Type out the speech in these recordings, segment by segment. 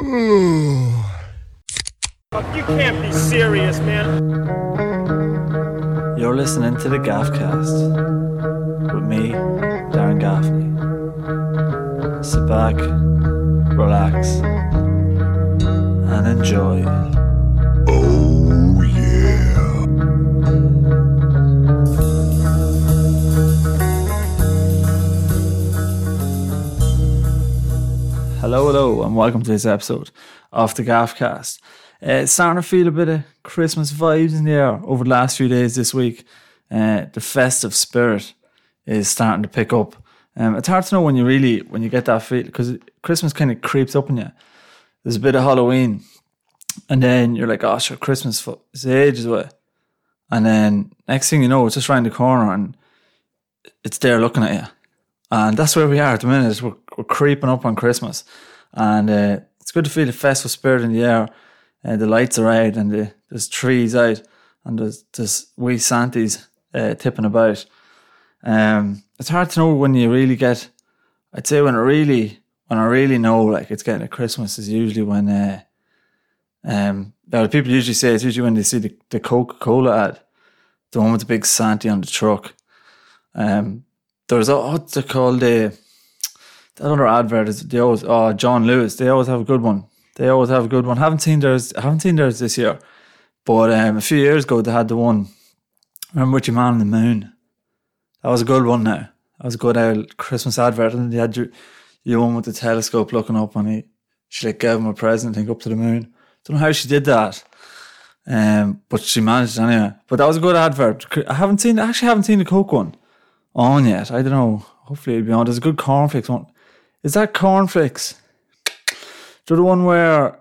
You can't be serious, man. You're listening to the Gaffcast with me, Darren Gaffney. Sit back, relax, and enjoy. Hello, hello, and welcome to this episode of the Gaffcast. Uh, it's starting to feel a bit of Christmas vibes in the air over the last few days this week. Uh, the festive spirit is starting to pick up. Um, it's hard to know when you really when you get that feel because Christmas kind of creeps up on you. There's a bit of Halloween, and then you're like, "Oh, sure, Christmas is ages away," and then next thing you know, it's just round the corner and it's there looking at you. And that's where we are at the minute. We're, we're creeping up on Christmas. And uh, it's good to feel the festive spirit in the air. Uh, the lights are out and the, there's trees out and there's, wee Santies uh, tipping about. Um, it's hard to know when you really get, I'd say when I really, when I really know like it's getting to Christmas is usually when, uh, um, now people usually say it's usually when they see the, the Coca-Cola ad, the one with the big Santy on the truck. Um, there's a, what's it called? The that other advert is they always oh John Lewis. They always have a good one. They always have a good one. Haven't seen theirs. Haven't seen theirs this year, but um, a few years ago they had the one. Remember with your man on the moon? That was a good one. Now that was a good uh, Christmas advert, and they had your, your one with the telescope looking up, and he she like gave him a present, I think up to the moon. Don't know how she did that. Um, but she managed anyway. But that was a good advert. I haven't seen, I actually haven't seen the Coke one on yet. I don't know. Hopefully it'll be on. There's a good cornflakes one. Is that cornflakes? Do the one where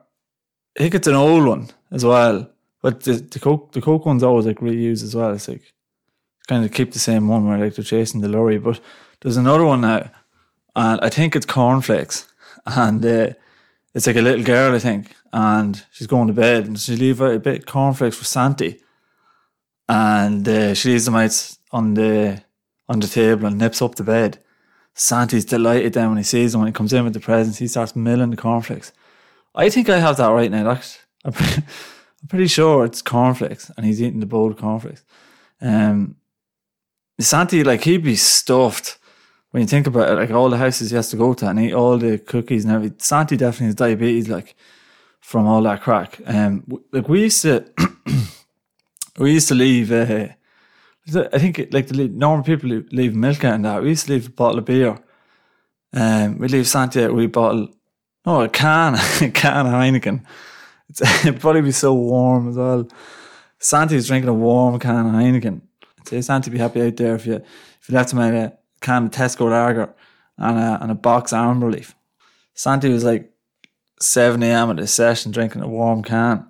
I think it's an old one as well. But the, the Coke the Coke one's always like reused as well. It's like kind of keep the same one where like they're chasing the lorry. But there's another one now, and I think it's cornflakes, and uh, it's like a little girl I think, and she's going to bed and she leave out a bit of cornflakes for Santy, and uh, she leaves them out on the on the table and nips up the bed. Santy's delighted then when he sees them when he comes in with the presents. He starts milling the cornflakes. I think I have that right now. Like, I'm, pretty, sure it's cornflakes, and he's eating the bowl of cornflakes. Um, Santy, like he'd be stuffed when you think about it. Like all the houses he has to go to and eat all the cookies and everything. Santy definitely has diabetes, like from all that crack. Um, like we used to, we used to leave. Uh, I think like the normal people leave milk and that. We used to leave a bottle of beer. Um, we leave Santi out a wee bottle, no, a can, a can of Heineken. It's, it'd probably be so warm as well. Santi's drinking a warm can of Heineken. I'd say Santi be happy out there if you if you left him a can of Tesco lager and a, and a box arm relief. Santi was like 7 a.m. at the session drinking a warm can.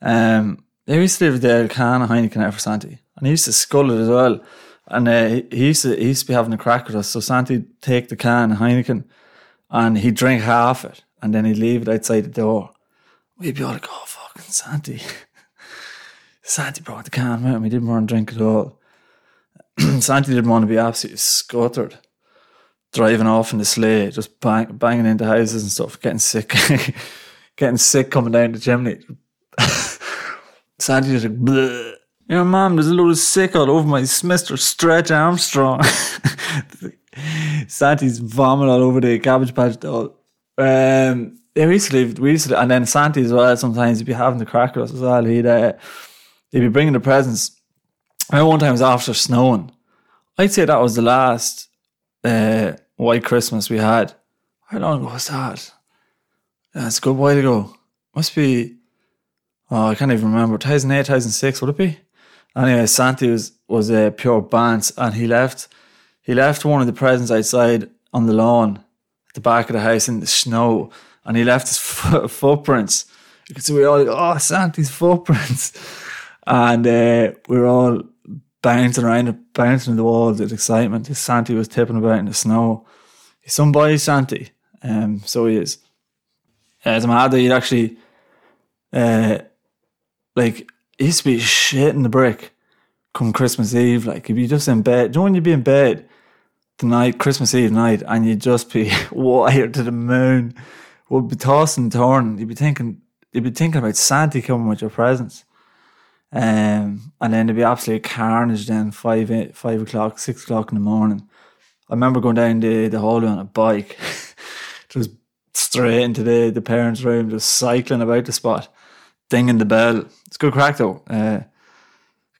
Um, they used to leave the can of Heineken out for Santi, and he used to scull it as well. And uh, he he used to he used to be having a crack with us. So Santi'd take the can Heineken, and he'd drink half it, and then he'd leave it outside the door. We'd be all like, "Oh, fucking Santi!" Santi brought the can out, and we didn't want to drink at all. Santi didn't want to be absolutely scuttered, driving off in the sleigh, just bang, banging into houses and stuff, getting sick, getting sick coming down the chimney. Sandy was like, Bleh. You know, mom, there's a of sick all over my Mr. Stretch Armstrong. Santy's vomit all over the cabbage patch doll. Um, yeah, we used to leave, we used to, and then Santy as well, sometimes he'd be having the crackers as well. He'd, uh, he'd be bringing the presents. I remember one time it was after snowing. I'd say that was the last uh, white Christmas we had. How long ago was that? That's a good while ago. Must be Oh, I can't even remember. 2008, 2006, would it be? Anyway, Santi was, was a pure bants and he left, he left one of the presents outside on the lawn at the back of the house in the snow and he left his fo- footprints. See we all oh, Santi's footprints. And uh, we were all bouncing around, bouncing in the walls with excitement. Santi was tipping about in the snow. He's some boy, Santi. Um, so he is. Uh, it's mad that he'd actually, uh, like he used to be shitting the brick come Christmas Eve. Like if you just in bed. Do you know when you'd be in bed the night, Christmas Eve night, and you'd just be wired to the moon would be tossing and turning. You'd be thinking, you'd be thinking about Santa coming with your presents. Um, and then there'd be absolute carnage then, five, eight, five o'clock, six o'clock in the morning. I remember going down the, the hallway on a bike, just straight into the, the parents' room, just cycling about the spot, dinging the bell. It's good crack though. Uh,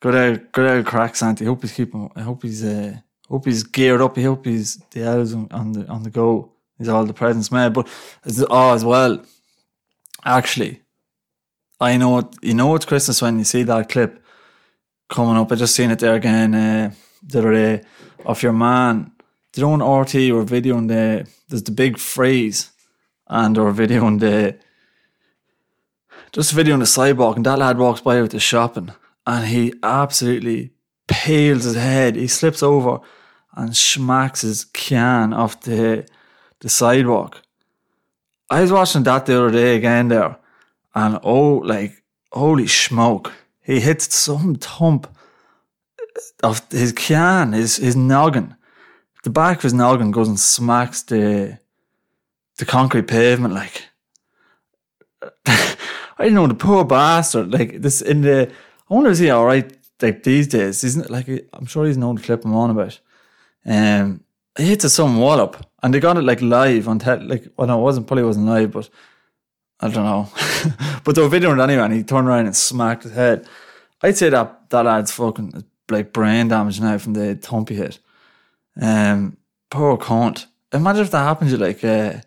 good out, good out crack, Santa. I hope he's keeping, I hope he's, uh, hope he's geared up. I hope he's the elves on, the, on the go. He's all the presents made. But, as, oh, as well, actually, I know it, you know it's Christmas when you see that clip coming up. I just seen it there again uh, the other day of your man. They on RTÉ or videoing the there's the big freeze and or videoing the just videoing the sidewalk and that lad walks by with the shopping and he absolutely peels his head. He slips over and smacks his can off the the sidewalk. I was watching that the other day again there and oh, like, holy smoke. He hits some thump of his can, his, his noggin. The back of his noggin goes and smacks the the concrete pavement like I don't know the poor bastard like this in the I wonder is he alright like these days isn't it like I'm sure he's known to clip him on about um he hits a some wallop and they got it like live on te- like well no it wasn't probably wasn't live but I don't know. but they were videoing it anyway, and he turned around and smacked his head. I'd say that that lad's fucking like brain damage now from the thumpy hit. Um, poor cunt. Imagine if that happened to you, like, uh,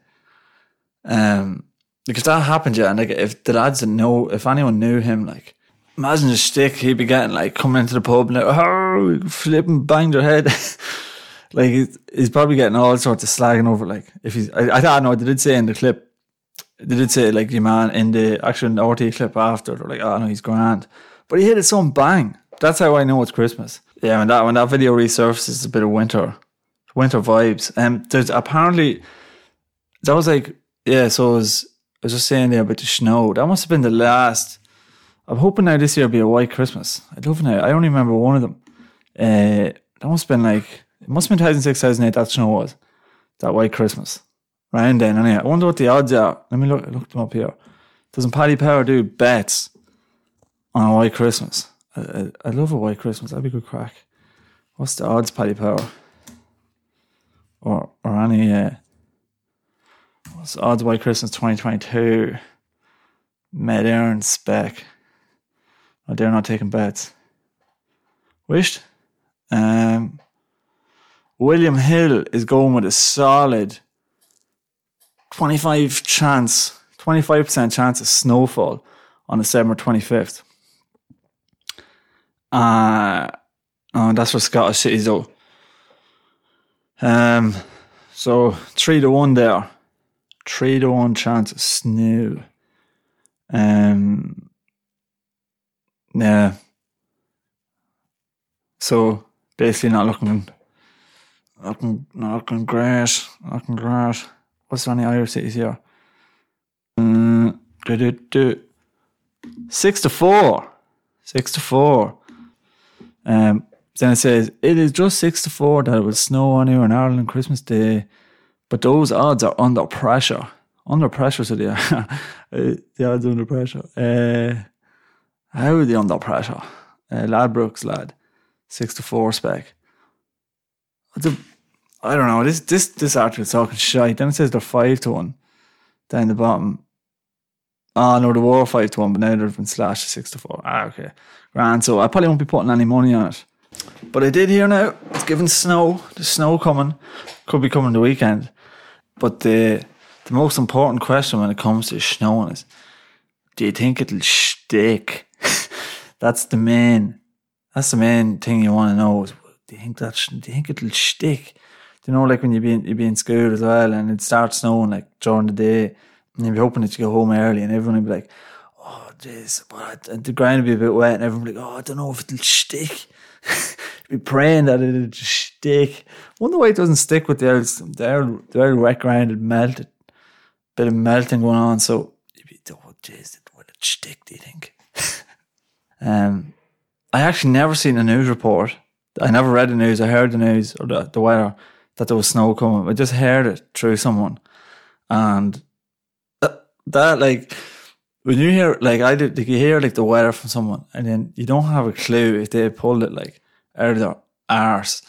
um, if that happened you, and like if the lads didn't know, if anyone knew him, like, imagine the stick he'd be getting, like coming into the pub and like, oh, flipping bang their head. like he's, probably getting all sorts of slagging over. Like if he's, I, I don't know. They did say in the clip they did say like your man in the actual RTÉ clip after they're like, oh no, he's grand. But he hit it some bang. That's how I know it's Christmas. Yeah, when that when that video resurfaces it's a bit of winter winter vibes. Um there's apparently that was like yeah, so it was I was just saying there about the snow. That must have been the last I'm hoping now this year will be a white Christmas. I'd love now. I only remember one of them. Uh, that must have been like it must have been 2006, 2008 that snow was. That white Christmas round then. Anyway, I wonder what the odds are. Let me look, look them up here. Doesn't Paddy Power do bets on a white Christmas? I, I, I love a white Christmas. That'd be good crack. What's the odds, Paddy Power? Or or any uh, the odds white Christmas 2022? Met Éireann spec. Oh, they're not taking bets. Wished. Um, William Hill is going with a solid 25 chance, 25% chance of snowfall on December 25th. Uh, oh, that's for Scottish cities though. Um, so three to one there. Three to one chance of snow. Um, yeah. So basically not looking, looking, not looking great, looking great. What's there any Irish cities here? Mm, do, do, do. Six to four. Six to four. Um, then it says it is just six to four that it will snow on here in Ireland Christmas Day, but those odds are under pressure. Under pressure, so they are. Uh, the odds under pressure. Uh, how are they under pressure? Uh, Ladbrokes lad, six to four spec. The, I don't know. This this this article's talking shite. Then it says they're five to one down the bottom. Oh no, they were five to one, but now they've been slashed to six to four. Ah, okay. Grand. So I probably won't be putting any money on it. But I did hear now it's giving snow. The snow coming. Could be coming the weekend. But the the most important question when it comes to snowing is do you think it'll stick? that's the main that's the main thing you want to know is do you think that do you think it'll stick? you know, like when you be in, you be in school as well, and it starts snowing like during the day, and you'd be hoping that you go home early, and everyone would be like, "Oh, jeez," but the ground would be a bit wet, and everyone would be like, "Oh, I don't know if it'll stick." be praying that it'll stick. Wonder why it doesn't stick with the old, the old, the old wet ground. It melted, bit of melting going on. So you'd be, oh, jeez, will it stick? Do you think? um, I actually never seen a news report. I never read the news. I heard the news or the, the weather that there was snow coming. I just heard it through someone, and that like when you hear like I did, like you hear like the weather from someone, and then you don't have a clue if they pulled it like out of their arse,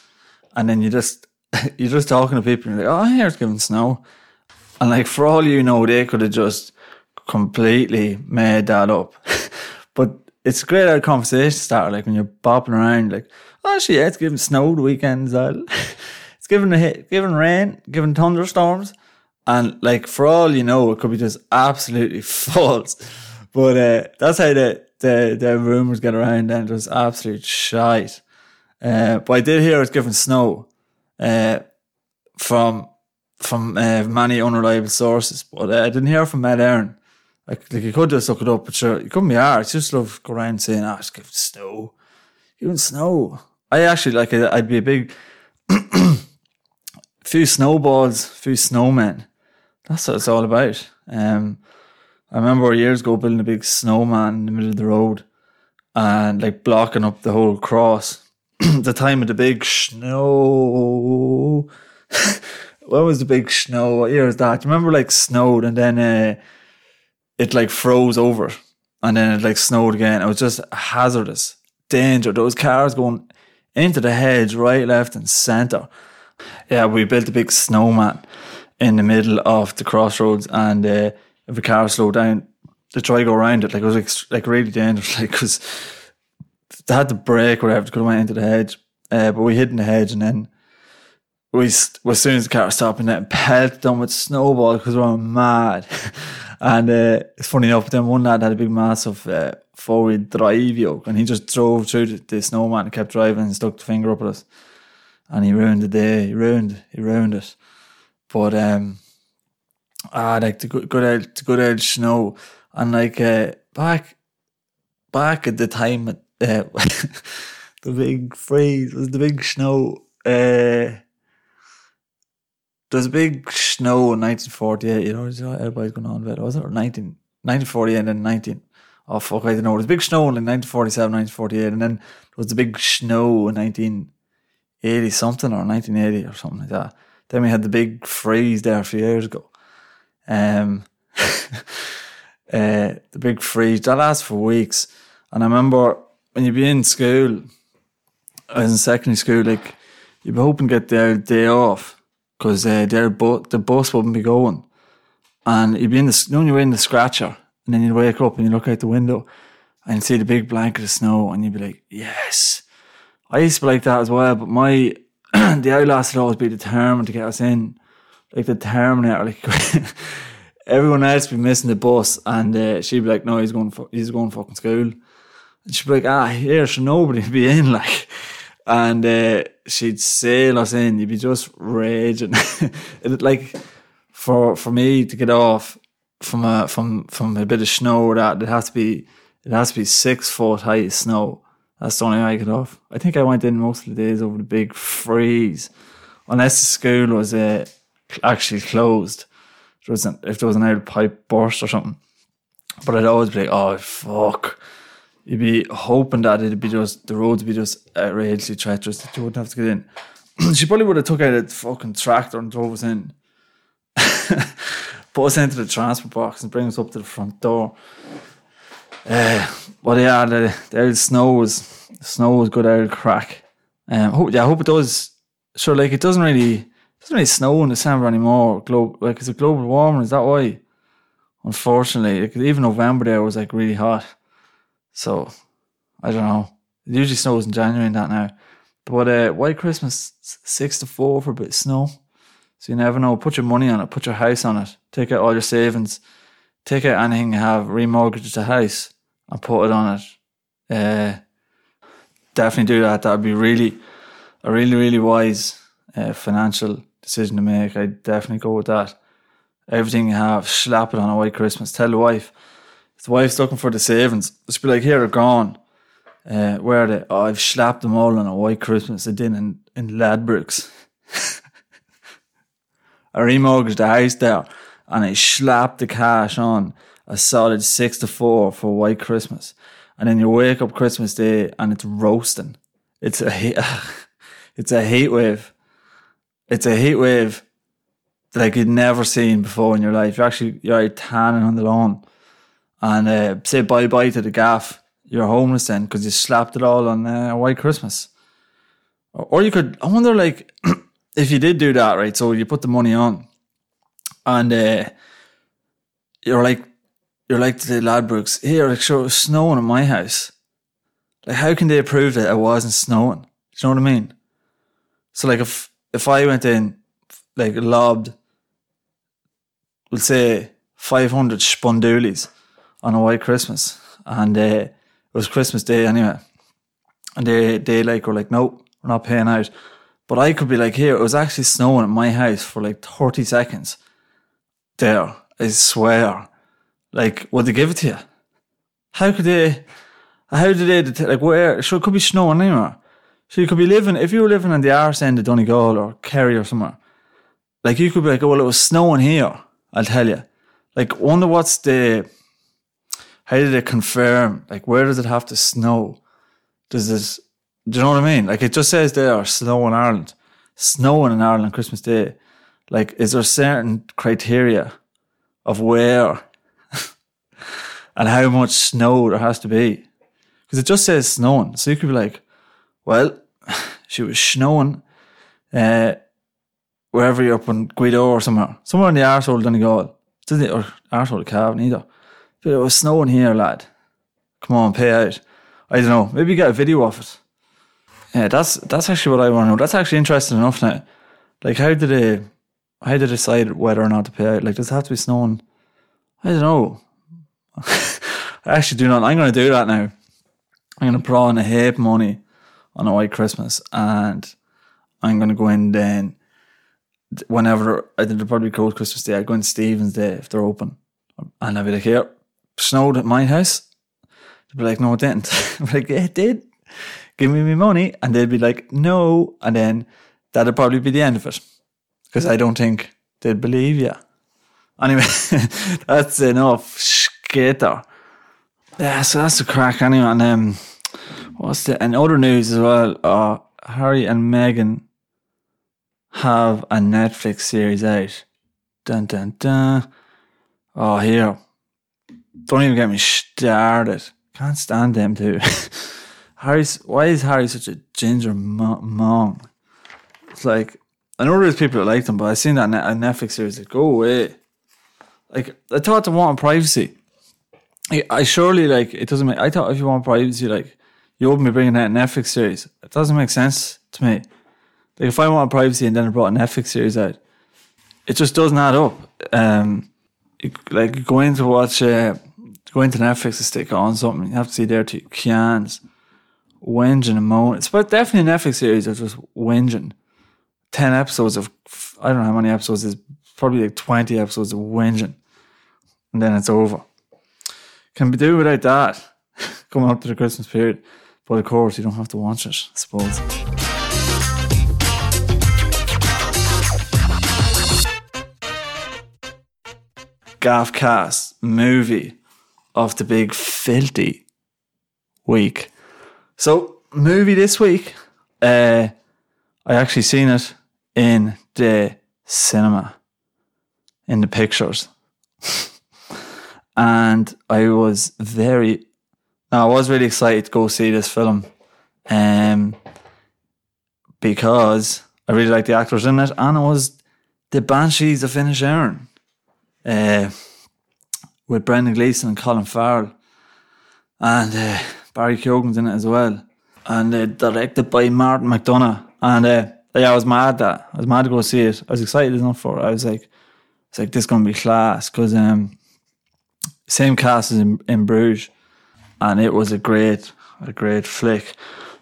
and then you just you're just talking to people, and you're like, oh, I hear it's giving snow, and like for all you know, they could have just completely made that up, but. It's a great conversation starter, like when you're bopping around, like, oh, shit, yeah, it's giving snow the weekends it's giving a hit, giving rain, giving thunderstorms. And like for all you know, it could be just absolutely false. But uh, that's how the, the, the rumours get around and it was absolute shite. Uh, but I did hear it's given snow uh, from from uh, many unreliable sources. But uh, I didn't hear from Met Éireann. Like, like you could just look it up, but sure, you couldn't be. Just love go around saying, "Ah, oh, it's giving snow, even snow." I actually like. It. I'd be a big few snowballs, few snowmen. That's what it's all about. Um, I remember years ago building a big snowman in the middle of the road and like blocking up the whole cross. the time of the big snow. what was the big snow? What year is that? Remember like snowed and then uh, it like froze over and then it like snowed again? It was just hazardous, danger. Those cars going into the hedge, right, left, and centre. Yeah, we built a big snowman in the middle of the crossroads, and uh, if a car slowed down, to try to go around it, like it was like, like really dangerous, like because they had to brake or whatever to go into the hedge. Uh, but we hid in the hedge, and then we, as soon as the car stopped, and then pelted them with snowball because we were mad. and uh, it's funny enough, but then one lad had a big massive uh, four wheel drive yoke, and he just drove through the, the snowman and kept driving and stuck the finger up at us. And he ruined the day. He ruined. He ruined it. But um, ah, like the good, good old, the good old snow, and like uh, back, back at the time, uh, the big freeze the big snow. Uh, there's a big snow in 1948. You know, everybody's going on about it, was it? Or 19, 1948 and then 19. Oh fuck, I don't know. There was a big snow in 1947, 1948, and then there was a big snow in 1980 something or 1980 or something like that. Then we had the big freeze there a few years ago. Um, uh, the big freeze that lasted for weeks, and I remember when you'd be in school, I was in secondary school, like you'd be hoping to get the day off because uh, their bu- the bus wouldn't be going, and you'd be in the you know, you're in the scratcher, and then you'd wake up and you look out the window and see the big blanket of snow, and you'd be like, yes. I used to be like that as well, but my the Outlaws would always be determined to get us in, like the Terminator. Like everyone else be missing the bus, and uh, she'd be like, "No, he's going, for, he's going fucking school." And she'd be like, "Ah, here's nobody be in." Like, and uh, she'd sail us in. You'd be just raging. it, like for for me to get off from a from from a bit of snow, that it has to be it has to be six foot high snow that's the only way I get off. I think I went in most of the days over the big freeze, unless the school was uh, actually closed. There wasn't, if there was an out pipe burst or something. But I'd always be like, oh, fuck. You'd be hoping that it'd be just, the roads would be just outrageously treacherous that you wouldn't have to get in. she probably would have took out a fucking tractor and drove us in. Put us into the transport box and bring us up to the front door. Uh, but yeah, the, the old snow was snow was good old crack. Um, hope, yeah, I hope it does. Sure, like it doesn't really doesn't really snow in December anymore. Like it's a global warming. Is that why? Unfortunately, like, even November there was like really hot. So I don't know. It usually snows in January and that now. But uh, White Christmas six to four for a bit of snow. So you never know. Put your money on it. Put your house on it. Take out all your savings. Take out anything you have. Remortgage the house and put it on it. Uh, definitely do that. That would be really a really really wise uh, financial decision to make. I'd definitely go with that. Everything you have, slap it on a white Christmas. Tell the wife. The wife's looking for the savings, just be like, here, they're gone. Uh, where are they? Oh, I've slapped them all on a white Christmas. I did in, in Ladbrokes. I remortgaged the house there and I slapped the cash on a solid six to four for white Christmas and then you wake up Christmas Day and it's roasting. It's a heat, it's a heat wave. It's a heat wave like you'd never seen before in your life. You're actually you're tanning on the lawn, and uh, say bye bye to the gaff. You're homeless then because you slapped it all on uh, White Christmas. Or, or you could. I wonder, like, if you did do that, right? So you put the money on, and uh, you're like, you're like to the Ladbrokes. Here, like, sure, it was snowing in my house. Like, how can they prove that it wasn't snowing? Do you know what I mean? So, like, if if I went in, like, lobbed, we'll say five hundred spondoolies on a white Christmas, and uh, it was Christmas Day anyway, and they they like were like, nope, we're not paying out. But I could be like, here, it was actually snowing at my house for like thirty seconds. There, I swear. Like, would they give it to you? How could they? How did they det- like where? Sure, it could be snowing anywhere. So you could be living if you were living on the arse end of Donegal or Kerry or somewhere. Like you could be like, oh, well, it was snowing here. I'll tell you. Like, wonder what's the? How did it confirm? Like, where does it have to snow? Does this? Do you know what I mean? Like, it just says there, snow in Ireland, snowing in Ireland Christmas Day. Like, is there certain criteria of where and how much snow there has to be? Because it just says snowing. So you could be like, well, she was snowing uh, wherever you're up in Gweedore or somewhere. Somewhere in the arsehole Donegal. Doesn't it? Or arsehole Cavan either. It was snowing here, lad. Come on, pay out. I don't know. Maybe get a video of it. Yeah, that's that's actually what I want to know. That's actually interesting enough now. Like, how did they, how did they decide whether or not to pay out? Like, does it have to be snowing? I don't know. I actually do not. I'm going to do that now. I'm going to put on a heap money on a white Christmas, and I'm going to go in then. Whenever I think they'll probably close Christmas Day, I'd go in Stephen's Day if they're open, and I'll be like, "Here, snowed at my house." They'd be like, "No, it didn't." I'm like, "Yeah, it did." Give me my money, and they'd be like, "No," and then that'd probably be the end of it, because I don't think they'd believe you. Anyway, that's enough skater. Yeah, so that's the crack anyway. And um, what's the and other news as well? Uh, Harry and Meghan have a Netflix series out. Dun dun dun. Oh, here. Don't even get me started. Can't stand them two. Harry's. Why is Harry such a ginger mo- mong? It's like I know there's people that like them, but I've seen that ne- a Netflix series. Like, go away. Like I thought they wanted privacy. I, I surely like it doesn't make. I thought if you want privacy, like you wouldn't be bringing out a Netflix series. It doesn't make sense to me. Like if I want privacy and then I brought a Netflix series out, it just doesn't add up. Um, like going to watch, uh, go into Netflix to stick on something, you have to see there two cans, whinging and moaning. It's but definitely a Netflix series of just whinging. Ten episodes of I don't know how many episodes is probably like twenty episodes of whinging, and then it's over can be do without that coming up to the Christmas period. But of course, you don't have to watch it, I suppose. Gaffcast movie of the big filthy week. So, movie this week, uh, I actually seen it in the cinema, in the pictures and I was very, no, I was really excited to go see this film, um, because I really like the actors in it, and it was the Banshees of Inisherin, uh, with Brendan Gleeson and Colin Farrell, and uh, Barry Keoghan's in it as well, and uh, directed by Martin McDonagh, and uh, yeah, I was mad that I was mad to go see it. I was excited enough for it. I was like, it's like this gonna be class because um same cast as in, in Bruges, and it was a great, a great flick.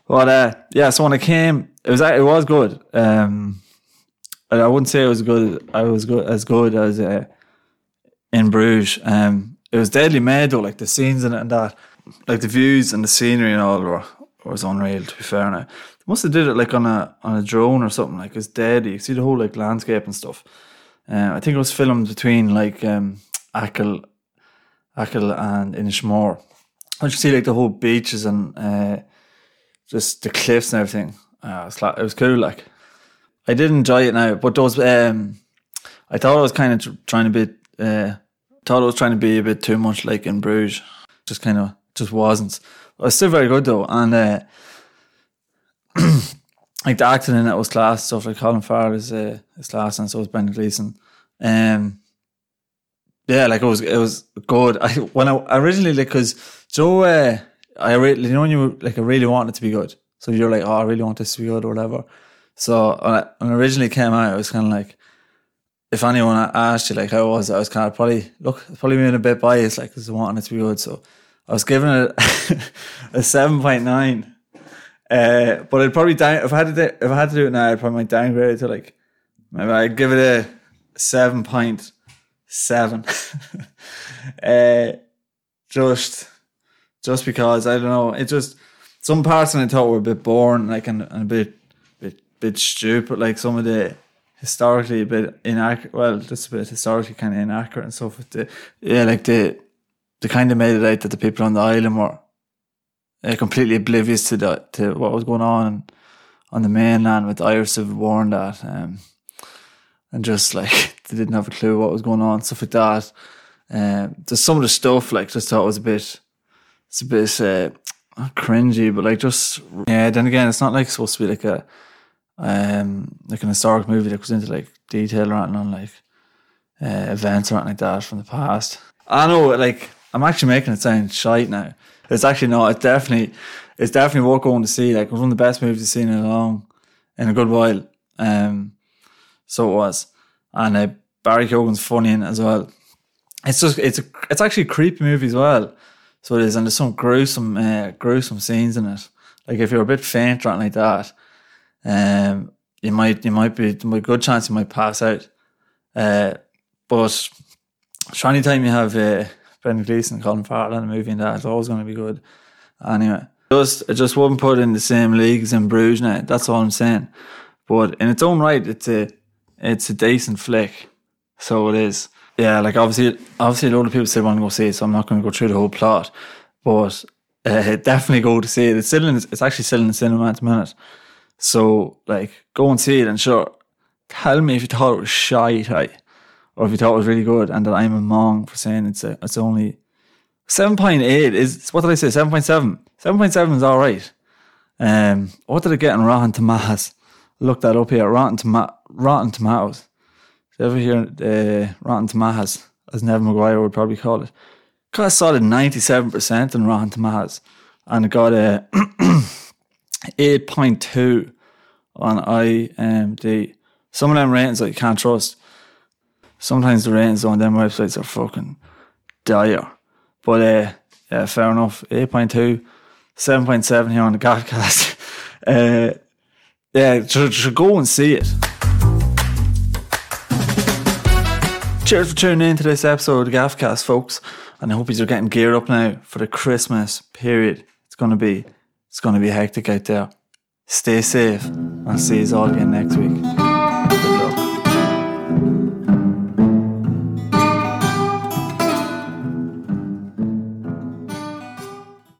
But uh, yeah, so when it came, it was it was good. Um, I wouldn't say it was good. I was good as good as uh, in Bruges. Um, it was deadly mad though, like the scenes it and that, like the views and the scenery and all were was unreal. To be fair, now they must have did it like on a on a drone or something. Like it's deadly. You see the whole like landscape and stuff. Uh, I think it was filmed between like um, Achill Achill and Inishmore. I just see like the whole beaches and uh, just the cliffs and everything. Uh, it, was, it was cool. Like I did enjoy it now, but those um, I thought I was kind of tr- trying to be, uh, thought I was trying to be a bit too much like in Bruges. Just kind of, just wasn't. I was still very good though, and uh, like the acting in it was class. Stuff like Colin Farrell is uh, is class, and so was Brendan Gleeson. Um, yeah, like it was it was good. I when I originally like because Joe, uh, I really you know when you like I really wanted it to be good, so you're like oh I really want this to be good or whatever. So when, I, when it originally came out, I was kind of like, if anyone asked you like how was it, I was kind of probably look probably being a bit biased like because I wanted it to be good. So I was giving it a seven point nine. Uh, but I'd probably down if I had to do, if I had to do it now, I'd probably downgrade it to like maybe I'd give it a seven point seven. uh, just just because I don't know, it just some parts I thought were a bit boring, like and, and a bit bit bit stupid, like some of the historically a bit inaccurate. Well, just a bit historically kind of inaccurate and stuff. The yeah, like the they kind of made it out that the people on the island were uh, completely oblivious to the to what was going on on the mainland with the Irish Civil War and that, um, and just like they didn't have a clue what was going on, stuff like that. Um, just some of the stuff like just thought was a bit, it's a bit uh, cringy, but like just yeah. Then again, it's not like supposed to be like a um like an historic movie that goes into like detail or anything on like uh, events or anything like that from the past. I know, like I'm actually making it sound shite now. It's actually not. It's definitely, it's definitely worth going to see. Like it was one of the best movies I've seen in a long, in a good while. Um, so it was, and uh, Barry Keoghan's funny in as well. It's just, it's a, it's actually a creepy movie as well. So it is, and there's some gruesome, uh, gruesome scenes in it. Like if you're a bit faint or anything like that, um, you might, you might be, a good chance you might pass out. Uh, but so anytime you have uh, Brendan Gleeson, Colin Farrell in a movie and that, it's always going to be good. Anyway, just I just wouldn't put in the same league as in Bruges now. That's all I'm saying. But in its own right, it's a it's a decent flick. So it is. Yeah, like obviously, obviously, a lot of people say want to go see it, so I'm not going to go through the whole plot. But uh, definitely go to see it. It's still in, it's actually still in the cinema at the minute. So like, go and see it, and sure, tell me if you thought it was shite, or if you thought it was really good, and that I'm a mong for saying it's a, it's only seven point eight. Is what did I say? Seven point seven. Seven point seven is all right. Um, what did I get on Rotten Tomatoes? Look that up here. Rotten Toma- Rotten Tomatoes. Did ever hear uh, Rotten Tomatoes, as Neven Maguire would probably call it? Got a solid ninety seven percent on Rotten Tomatoes, and it got a eight point two on IMDb. Some of them ratings that you can't trust sometimes the ratings on them websites are fucking dire. But uh, yeah, fair enough. 8.2, 7.7 here on the Gaffcast. uh, yeah, should, should go and see it. Cheers for tuning in to this episode of Gaffcast, folks. And I hope you're getting geared up now for the Christmas period. It's gonna be it's gonna be hectic out there. Stay safe and see you all again next week.